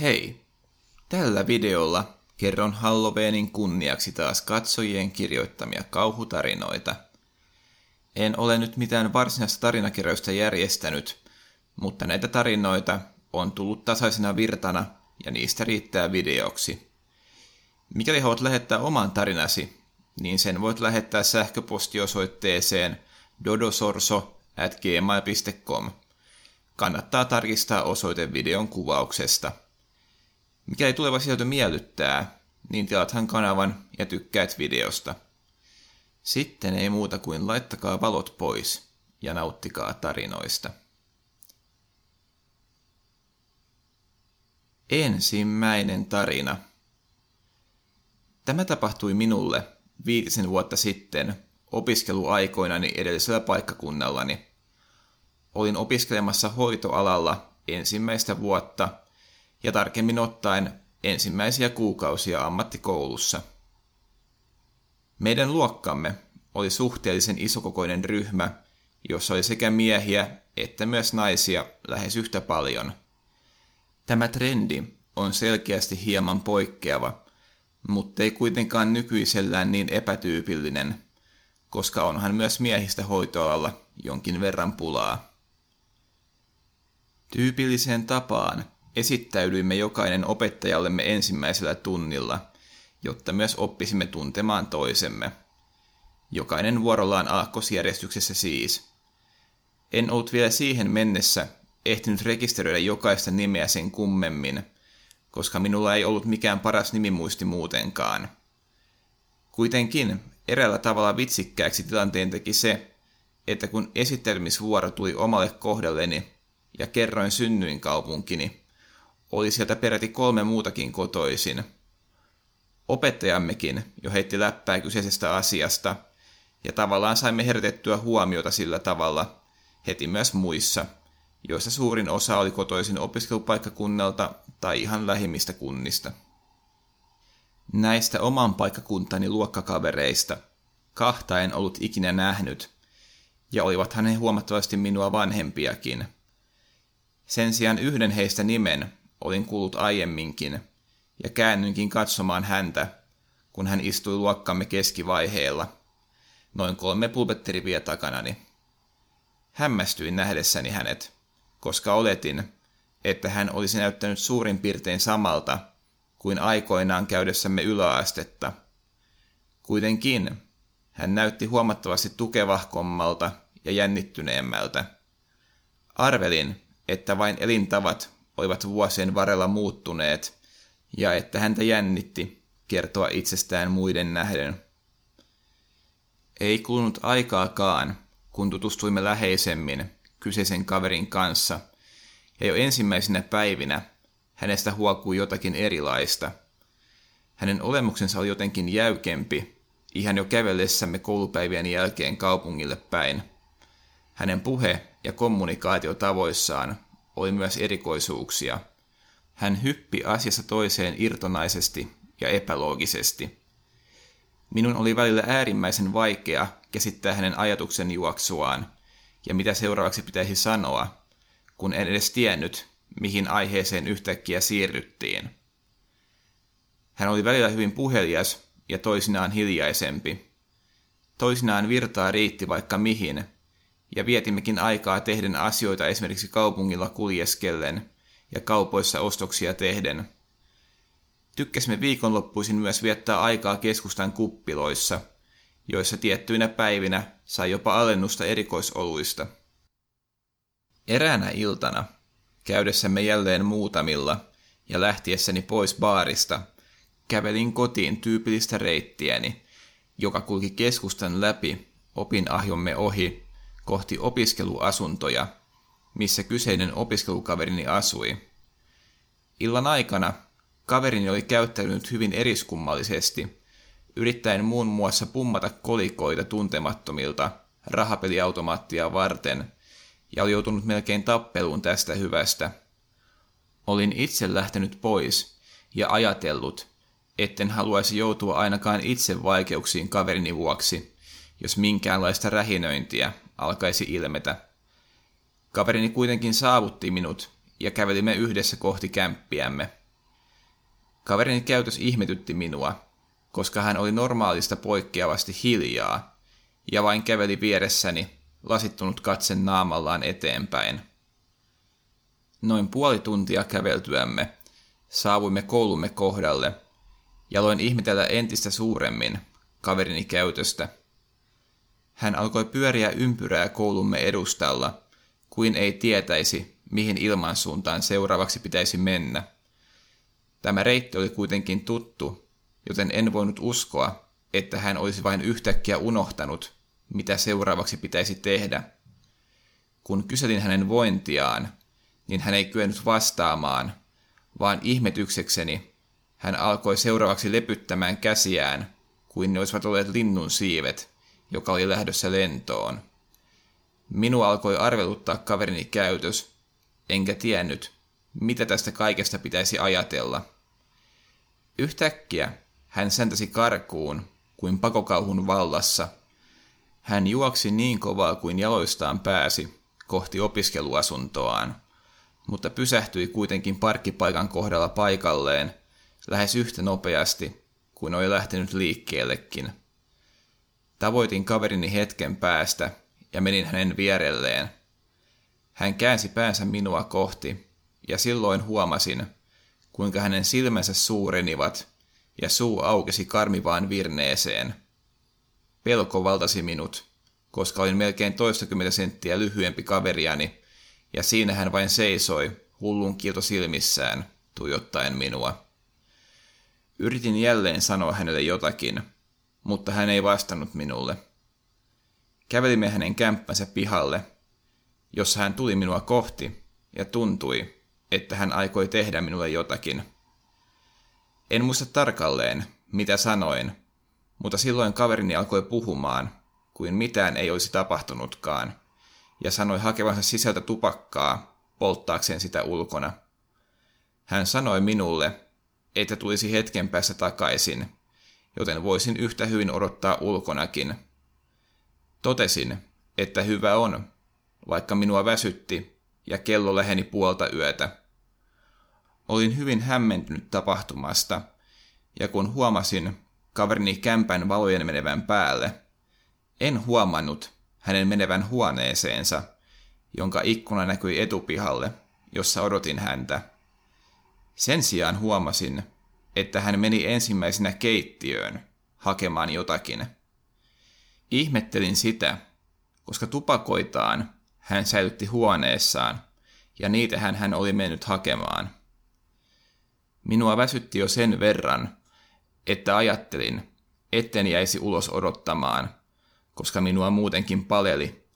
Hei! Tällä videolla kerron Halloweenin kunniaksi taas katsojien kirjoittamia kauhutarinoita. En ole nyt mitään varsinaista tarinakirjoista järjestänyt, mutta näitä tarinoita on tullut tasaisena virtana ja niistä riittää videoksi. Mikäli haluat lähettää oman tarinasi, niin sen voit lähettää sähköpostiosoitteeseen dodosorso at gmail.com. Kannattaa tarkistaa osoite videon kuvauksesta. Mikäli tuleva sisältö miellyttää, niin tilathan kanavan ja tykkäät videosta. Sitten ei muuta kuin laittakaa valot pois ja nauttikaa tarinoista. Ensimmäinen tarina. Tämä tapahtui minulle viitisen vuotta sitten opiskeluaikoinani edellisellä paikkakunnallani. Olin opiskelemassa hoitoalalla ensimmäistä vuotta ja tarkemmin ottaen ensimmäisiä kuukausia ammattikoulussa. Meidän luokkamme oli suhteellisen isokokoinen ryhmä, jossa oli sekä miehiä että myös naisia lähes yhtä paljon. Tämä trendi on selkeästi hieman poikkeava, mutta ei kuitenkaan nykyisellään niin epätyypillinen, koska onhan myös miehistä hoitoalalla jonkin verran pulaa. Tyypilliseen tapaan esittäydyimme jokainen opettajallemme ensimmäisellä tunnilla, jotta myös oppisimme tuntemaan toisemme. Jokainen vuorollaan aakkosjärjestyksessä siis. En ollut vielä siihen mennessä ehtinyt rekisteröidä jokaista nimeä sen kummemmin, koska minulla ei ollut mikään paras nimimuisti muutenkaan. Kuitenkin eräällä tavalla vitsikkääksi tilanteen teki se, että kun esittelmisvuoro tuli omalle kohdalleni ja kerroin synnyinkaupunkini, oli sieltä peräti kolme muutakin kotoisin. Opettajammekin jo heitti läppää kyseisestä asiasta, ja tavallaan saimme herätettyä huomiota sillä tavalla heti myös muissa, joissa suurin osa oli kotoisin opiskelupaikkakunnalta tai ihan lähimmistä kunnista. Näistä oman paikkakuntani luokkakavereista kahta en ollut ikinä nähnyt, ja olivathan he huomattavasti minua vanhempiakin. Sen sijaan yhden heistä nimen olin kuullut aiemminkin, ja käännyinkin katsomaan häntä, kun hän istui luokkamme keskivaiheella, noin kolme pulpetteriviä takanani. Hämmästyin nähdessäni hänet, koska oletin, että hän olisi näyttänyt suurin piirtein samalta kuin aikoinaan käydessämme yläastetta. Kuitenkin hän näytti huomattavasti tukevahkommalta ja jännittyneemmältä. Arvelin, että vain elintavat olivat vuosien varrella muuttuneet ja että häntä jännitti kertoa itsestään muiden nähden. Ei kulunut aikaakaan, kun tutustuimme läheisemmin kyseisen kaverin kanssa, ja jo ensimmäisenä päivinä hänestä huokui jotakin erilaista. Hänen olemuksensa oli jotenkin jäykempi, ihan jo kävellessämme koulupäivien jälkeen kaupungille päin. Hänen puhe- ja kommunikaatiotavoissaan oli myös erikoisuuksia. Hän hyppi asiassa toiseen irtonaisesti ja epäloogisesti. Minun oli välillä äärimmäisen vaikea käsittää hänen ajatuksen juoksuaan ja mitä seuraavaksi pitäisi sanoa, kun en edes tiennyt, mihin aiheeseen yhtäkkiä siirryttiin. Hän oli välillä hyvin puhelias ja toisinaan hiljaisempi. Toisinaan virtaa riitti vaikka mihin, ja vietimmekin aikaa tehden asioita esimerkiksi kaupungilla kuljeskellen ja kaupoissa ostoksia tehden. Tykkäsimme viikonloppuisin myös viettää aikaa keskustan kuppiloissa, joissa tiettyinä päivinä sai jopa alennusta erikoisoluista. Eräänä iltana, käydessämme jälleen muutamilla ja lähtiessäni pois baarista, kävelin kotiin tyypillistä reittiäni, joka kulki keskustan läpi opinahjomme ohi kohti opiskeluasuntoja, missä kyseinen opiskelukaverini asui. Illan aikana kaverini oli käyttäytynyt hyvin eriskummallisesti, yrittäen muun muassa pummata kolikoita tuntemattomilta rahapeliautomaattia varten, ja oli joutunut melkein tappeluun tästä hyvästä. Olin itse lähtenyt pois ja ajatellut, etten haluaisi joutua ainakaan itse vaikeuksiin kaverini vuoksi, jos minkäänlaista rähinöintiä alkaisi ilmetä. Kaverini kuitenkin saavutti minut ja kävelimme yhdessä kohti kämppiämme. Kaverini käytös ihmetytti minua, koska hän oli normaalista poikkeavasti hiljaa ja vain käveli vieressäni lasittunut katsen naamallaan eteenpäin. Noin puoli tuntia käveltyämme saavuimme koulumme kohdalle ja loin ihmetellä entistä suuremmin kaverini käytöstä. Hän alkoi pyöriä ympyrää koulumme edustalla, kuin ei tietäisi, mihin ilmansuuntaan seuraavaksi pitäisi mennä. Tämä reitti oli kuitenkin tuttu, joten en voinut uskoa, että hän olisi vain yhtäkkiä unohtanut, mitä seuraavaksi pitäisi tehdä. Kun kyselin hänen vointiaan, niin hän ei kyennyt vastaamaan, vaan ihmetyksekseni hän alkoi seuraavaksi lepyttämään käsiään, kuin ne olisivat olleet linnun siivet, joka oli lähdössä lentoon. Minua alkoi arveluttaa kaverini käytös, enkä tiennyt, mitä tästä kaikesta pitäisi ajatella. Yhtäkkiä hän säntäsi karkuun kuin pakokauhun vallassa. Hän juoksi niin kovaa kuin jaloistaan pääsi kohti opiskeluasuntoaan, mutta pysähtyi kuitenkin parkkipaikan kohdalla paikalleen lähes yhtä nopeasti kuin oli lähtenyt liikkeellekin. Tavoitin kaverini hetken päästä ja menin hänen vierelleen. Hän käänsi päänsä minua kohti, ja silloin huomasin, kuinka hänen silmänsä suurenivat ja suu aukesi karmivaan virneeseen. Pelko valtasi minut, koska olin melkein toistakymmentä senttiä lyhyempi kaveriani, ja siinä hän vain seisoi, hullun kiilto silmissään, tuijottaen minua. Yritin jälleen sanoa hänelle jotakin, mutta hän ei vastannut minulle. Kävelimme hänen kämppänsä pihalle, jossa hän tuli minua kohti ja tuntui, että hän aikoi tehdä minulle jotakin. En muista tarkalleen, mitä sanoin, mutta silloin kaverini alkoi puhumaan, kuin mitään ei olisi tapahtunutkaan, ja sanoi hakevansa sisältä tupakkaa polttaakseen sitä ulkona. Hän sanoi minulle, että tulisi hetken päästä takaisin, joten voisin yhtä hyvin odottaa ulkonakin. Totesin, että hyvä on, vaikka minua väsytti ja kello läheni puolta yötä. Olin hyvin hämmentynyt tapahtumasta, ja kun huomasin kaverini kämpän valojen menevän päälle, en huomannut hänen menevän huoneeseensa, jonka ikkuna näkyi etupihalle, jossa odotin häntä. Sen sijaan huomasin, että hän meni ensimmäisenä keittiöön hakemaan jotakin. Ihmettelin sitä, koska tupakoitaan hän säilytti huoneessaan, ja niitä hän, hän oli mennyt hakemaan. Minua väsytti jo sen verran, että ajattelin, etten jäisi ulos odottamaan, koska minua muutenkin paleli,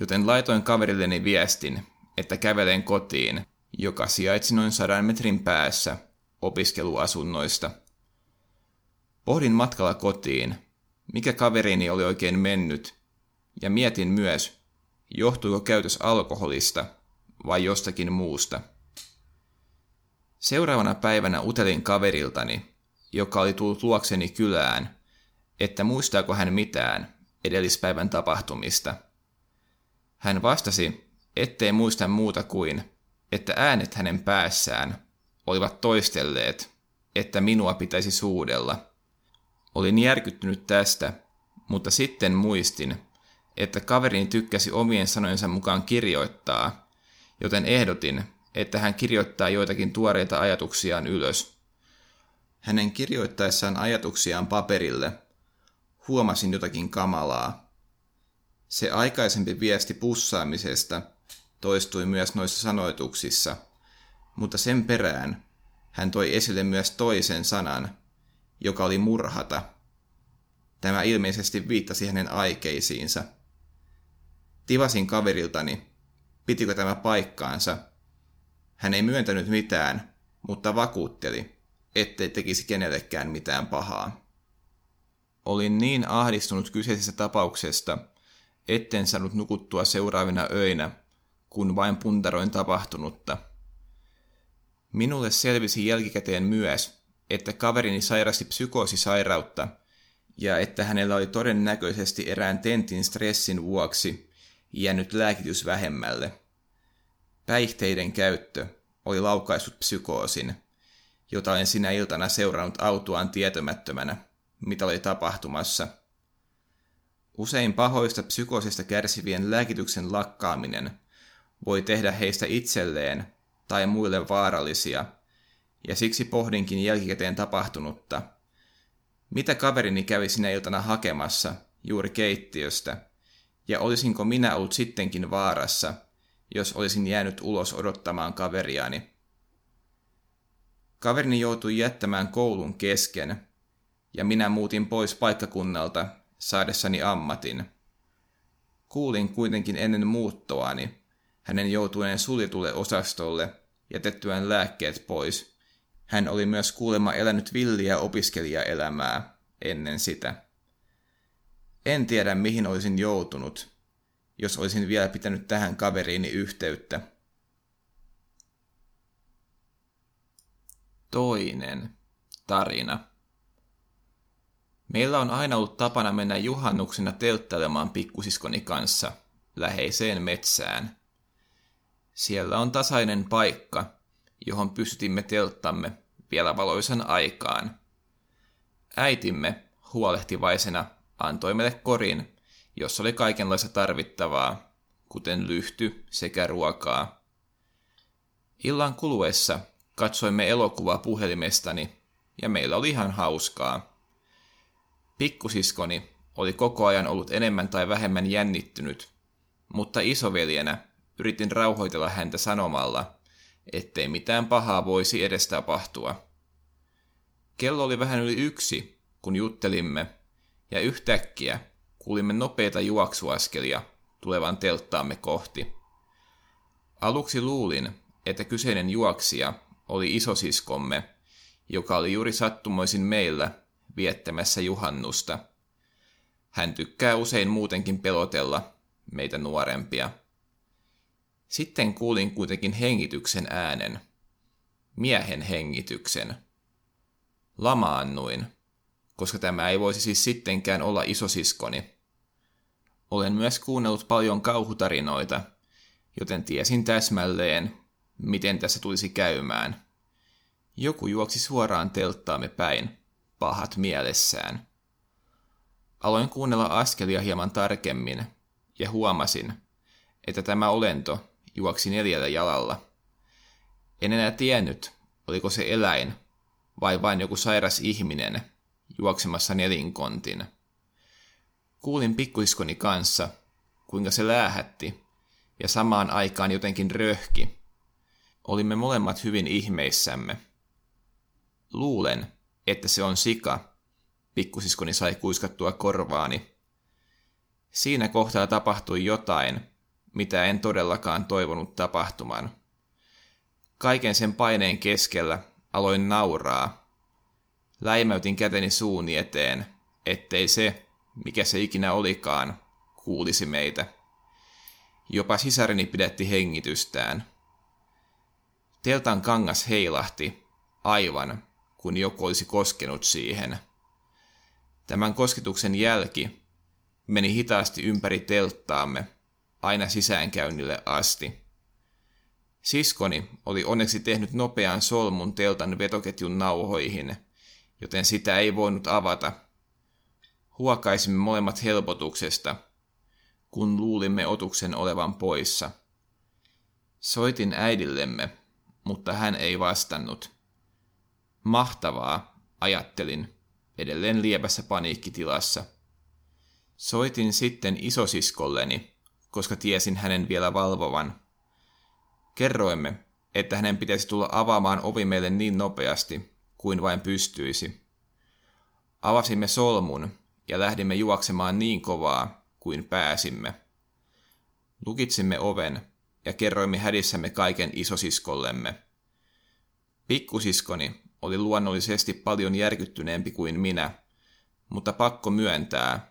joten laitoin kaverilleni viestin, että kävelen kotiin, joka sijaitsi noin sadan metrin päässä opiskeluasunnoista. Pohdin matkalla kotiin, mikä kaverini oli oikein mennyt, ja mietin myös, johtuiko käytös alkoholista vai jostakin muusta. Seuraavana päivänä utelin kaveriltani, joka oli tullut luokseni kylään, että muistaako hän mitään edellispäivän tapahtumista. Hän vastasi, ettei muista muuta kuin, että äänet hänen päässään olivat toistelleet, että minua pitäisi suudella. Olin järkyttynyt tästä, mutta sitten muistin, että kaverini tykkäsi omien sanojensa mukaan kirjoittaa, joten ehdotin, että hän kirjoittaa joitakin tuoreita ajatuksiaan ylös. Hänen kirjoittaessaan ajatuksiaan paperille huomasin jotakin kamalaa. Se aikaisempi viesti pussaamisesta toistui myös noissa sanoituksissa, mutta sen perään hän toi esille myös toisen sanan, joka oli murhata. Tämä ilmeisesti viittasi hänen aikeisiinsa. Tivasin kaveriltani, pitikö tämä paikkaansa. Hän ei myöntänyt mitään, mutta vakuutteli, ettei tekisi kenellekään mitään pahaa. Olin niin ahdistunut kyseisestä tapauksesta, etten saanut nukuttua seuraavina öinä, kun vain puntaroin tapahtunutta. Minulle selvisi jälkikäteen myös, että kaverini sairasti psykoosisairautta ja että hänellä oli todennäköisesti erään tentin stressin vuoksi jäänyt lääkitys vähemmälle. Päihteiden käyttö oli laukaissut psykoosin, jota olen sinä iltana seurannut autuaan tietämättömänä, mitä oli tapahtumassa. Usein pahoista psykoosista kärsivien lääkityksen lakkaaminen voi tehdä heistä itselleen tai muille vaarallisia, ja siksi pohdinkin jälkikäteen tapahtunutta. Mitä kaverini kävi sinä iltana hakemassa juuri keittiöstä, ja olisinko minä ollut sittenkin vaarassa, jos olisin jäänyt ulos odottamaan kaveriani? Kaverini joutui jättämään koulun kesken, ja minä muutin pois paikkakunnalta saadessani ammatin. Kuulin kuitenkin ennen muuttoani hänen joutuneen suljetulle osastolle jätettyään lääkkeet pois. Hän oli myös kuulemma elänyt villiä opiskelijaelämää ennen sitä. En tiedä mihin olisin joutunut, jos olisin vielä pitänyt tähän kaveriini yhteyttä. Toinen tarina. Meillä on aina ollut tapana mennä juhannuksena telttailemaan pikkusiskoni kanssa läheiseen metsään. Siellä on tasainen paikka, johon pystytimme telttamme vielä valoisan aikaan. Äitimme huolehtivaisena antoi meille korin, jossa oli kaikenlaista tarvittavaa, kuten lyhty sekä ruokaa. Illan kuluessa katsoimme elokuvaa puhelimestani ja meillä oli ihan hauskaa. Pikkusiskoni oli koko ajan ollut enemmän tai vähemmän jännittynyt, mutta isoveljenä yritin rauhoitella häntä sanomalla, ettei mitään pahaa voisi edes tapahtua. Kello oli vähän yli yksi, kun juttelimme, ja yhtäkkiä kuulimme nopeita juoksuaskelia tulevan telttaamme kohti. Aluksi luulin, että kyseinen juoksija oli isosiskomme, joka oli juuri sattumoisin meillä viettämässä juhannusta. Hän tykkää usein muutenkin pelotella meitä nuorempia. Sitten kuulin kuitenkin hengityksen äänen. Miehen hengityksen. Lamaannuin, koska tämä ei voisi siis sittenkään olla isosiskoni. Olen myös kuunnellut paljon kauhutarinoita, joten tiesin täsmälleen, miten tässä tulisi käymään. Joku juoksi suoraan telttaamme päin, pahat mielessään. Aloin kuunnella askelia hieman tarkemmin ja huomasin, että tämä olento juoksi neljällä jalalla. En enää tiennyt, oliko se eläin vai vain joku sairas ihminen juoksemassa nelinkontin. Kuulin pikkuiskoni kanssa, kuinka se läähätti ja samaan aikaan jotenkin röhki. Olimme molemmat hyvin ihmeissämme. Luulen, että se on sika, pikkusiskoni sai kuiskattua korvaani. Siinä kohtaa tapahtui jotain, mitä en todellakaan toivonut tapahtuman. Kaiken sen paineen keskellä aloin nauraa. Läimäytin käteni suuni eteen, ettei se, mikä se ikinä olikaan, kuulisi meitä. Jopa sisareni pidätti hengitystään. Teltan kangas heilahti, aivan kun joku olisi koskenut siihen. Tämän kosketuksen jälki meni hitaasti ympäri telttaamme, aina sisäänkäynnille asti. Siskoni oli onneksi tehnyt nopean solmun teltan vetoketjun nauhoihin, joten sitä ei voinut avata. Huokaisimme molemmat helpotuksesta, kun luulimme otuksen olevan poissa. Soitin äidillemme, mutta hän ei vastannut. Mahtavaa, ajattelin, edelleen lievässä paniikkitilassa. Soitin sitten isosiskolleni, koska tiesin hänen vielä valvovan. Kerroimme, että hänen pitäisi tulla avaamaan ovi meille niin nopeasti kuin vain pystyisi. Avasimme solmun ja lähdimme juoksemaan niin kovaa kuin pääsimme. Lukitsimme oven ja kerroimme hädissämme kaiken isosiskollemme. Pikkusiskoni oli luonnollisesti paljon järkyttyneempi kuin minä, mutta pakko myöntää,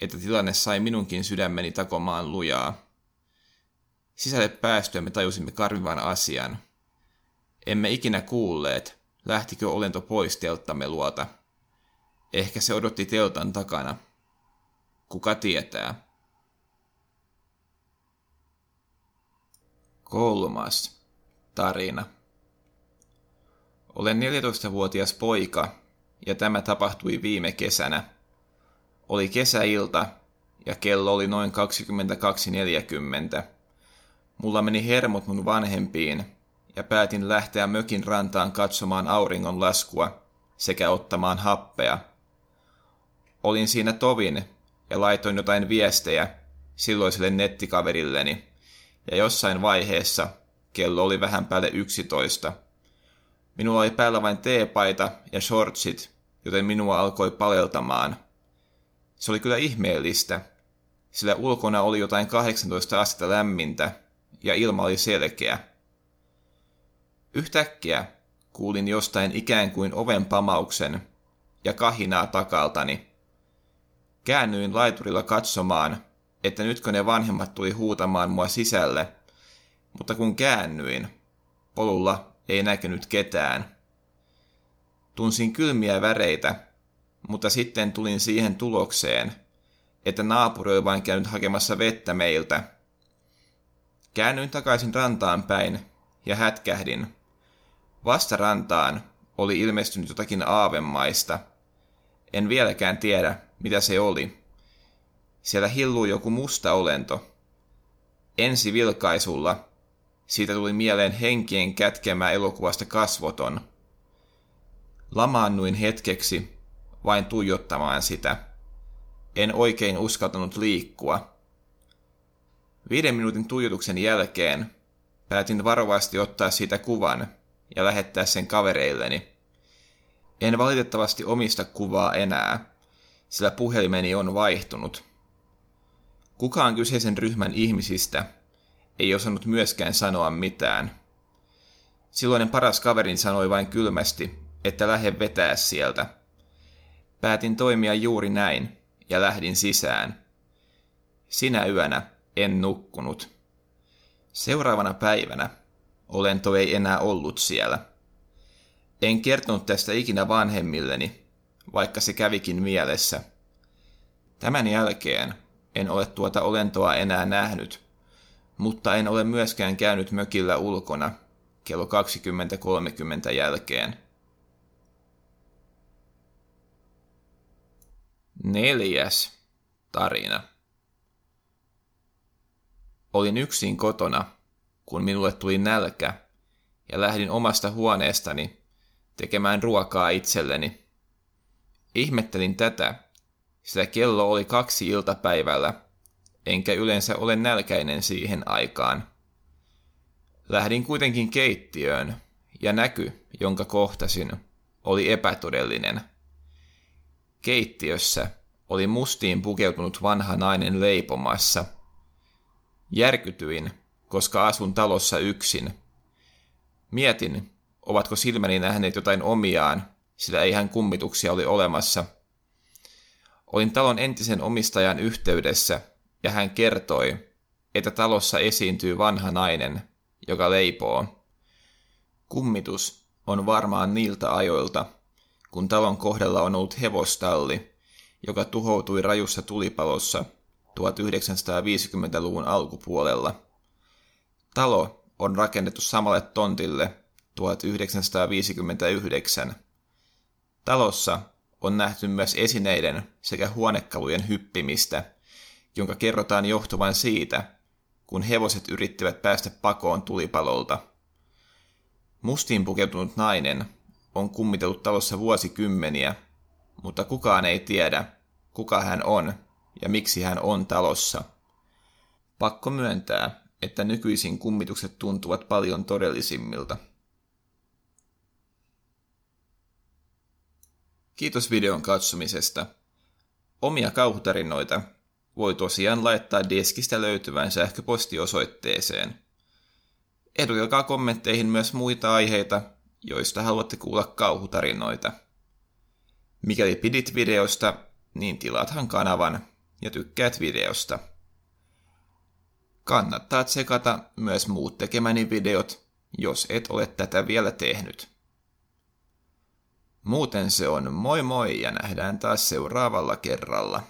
että tilanne sai minunkin sydämeni takomaan lujaa. Sisälle päästyämme tajusimme karmivan asian. Emme ikinä kuulleet, lähtikö olento pois telttamme luota. Ehkä se odotti teltan takana. Kuka tietää? Kolmas tarina. Olen 14-vuotias poika ja tämä tapahtui viime kesänä. Oli kesäilta ja kello oli noin 22.40. Mulla meni hermot mun vanhempiin ja päätin lähteä mökin rantaan katsomaan auringon laskua sekä ottamaan happea. Olin siinä tovin ja laitoin jotain viestejä silloiselle nettikaverilleni, ja jossain vaiheessa kello oli vähän päälle yksitoista. Minulla oli päällä vain teepaita ja shortsit, joten minua alkoi paleltamaan. Se oli kyllä ihmeellistä, sillä ulkona oli jotain 18 astetta lämmintä ja ilma oli selkeä. Yhtäkkiä kuulin jostain ikään kuin oven pamauksen ja kahinaa takaltani. Käännyin laiturilla katsomaan, että nytkö ne vanhemmat tuli huutamaan mua sisälle, mutta kun käännyin, polulla ei näkynyt ketään. Tunsin kylmiä väreitä, mutta sitten tulin siihen tulokseen, että naapuri oli vain käynyt hakemassa vettä meiltä. Käännyin takaisin rantaan päin ja hätkähdin. Vastarantaan oli ilmestynyt jotakin aavemaista. En vieläkään tiedä, mitä se oli. Siellä hillui joku musta olento. Ensi vilkaisulla siitä tuli mieleen henkien kätkemä elokuvasta kasvoton. Lamaannuin hetkeksi vain tuijottamaan sitä. En oikein uskaltanut liikkua. Viiden minuutin tuijotuksen jälkeen päätin varovasti ottaa siitä kuvan ja lähettää sen kavereilleni. En valitettavasti omista kuvaa enää, sillä puhelimeni on vaihtunut. Kukaan kyseisen ryhmän ihmisistä ei osannut myöskään sanoa mitään. Silloinen paras kaverin sanoi vain kylmästi, että lähde vetää sieltä. Päätin toimia juuri näin ja lähdin sisään. Sinä yönä en nukkunut. Seuraavana päivänä olento ei enää ollut siellä. En kertonut tästä ikinä vanhemmilleni, vaikka se kävikin mielessä. Tämän jälkeen en ole tuota olentoa enää nähnyt, mutta en ole myöskään käynyt mökillä ulkona kello 20.30 jälkeen. Neljäs tarina. Olin yksin kotona, kun minulle tuli nälkä, ja lähdin omasta huoneestani tekemään ruokaa itselleni. Ihmettelin tätä, sillä kello oli kaksi iltapäivällä, enkä yleensä ole nälkäinen siihen aikaan. Lähdin kuitenkin keittiöön, ja näky, jonka kohtasin, oli epätodellinen. Keittiössä oli mustiin pukeutunut vanha nainen leipomassa. Järkytyin, koska asun talossa yksin. Mietin, ovatko silmäni nähneet jotain omiaan, sillä eihän kummituksia oli olemassa – Olin talon entisen omistajan yhteydessä ja hän kertoi, että talossa esiintyy vanha nainen, joka leipoo. Kummitus on varmaan niiltä ajoilta, kun talon kohdalla on ollut hevostalli, joka tuhoutui rajussa tulipalossa 1950-luvun alkupuolella. Talo on rakennettu samalle tontille 1959. Talossa on nähty myös esineiden sekä huonekalujen hyppimistä, jonka kerrotaan johtuvan siitä, kun hevoset yrittivät päästä pakoon tulipalolta. Mustiin pukeutunut nainen on kummitellut talossa vuosikymmeniä, mutta kukaan ei tiedä, kuka hän on ja miksi hän on talossa. Pakko myöntää, että nykyisin kummitukset tuntuvat paljon todellisimmilta. Kiitos videon katsomisesta. Omia kauhutarinoita voi tosiaan laittaa deskistä löytyvään sähköpostiosoitteeseen. Ehdotelkaa kommentteihin myös muita aiheita, joista haluatte kuulla kauhutarinoita. Mikäli pidit videosta, niin tilaathan kanavan ja tykkäät videosta. Kannattaa tsekata myös muut tekemäni videot, jos et ole tätä vielä tehnyt. Muuten se on moi moi ja nähdään taas seuraavalla kerralla.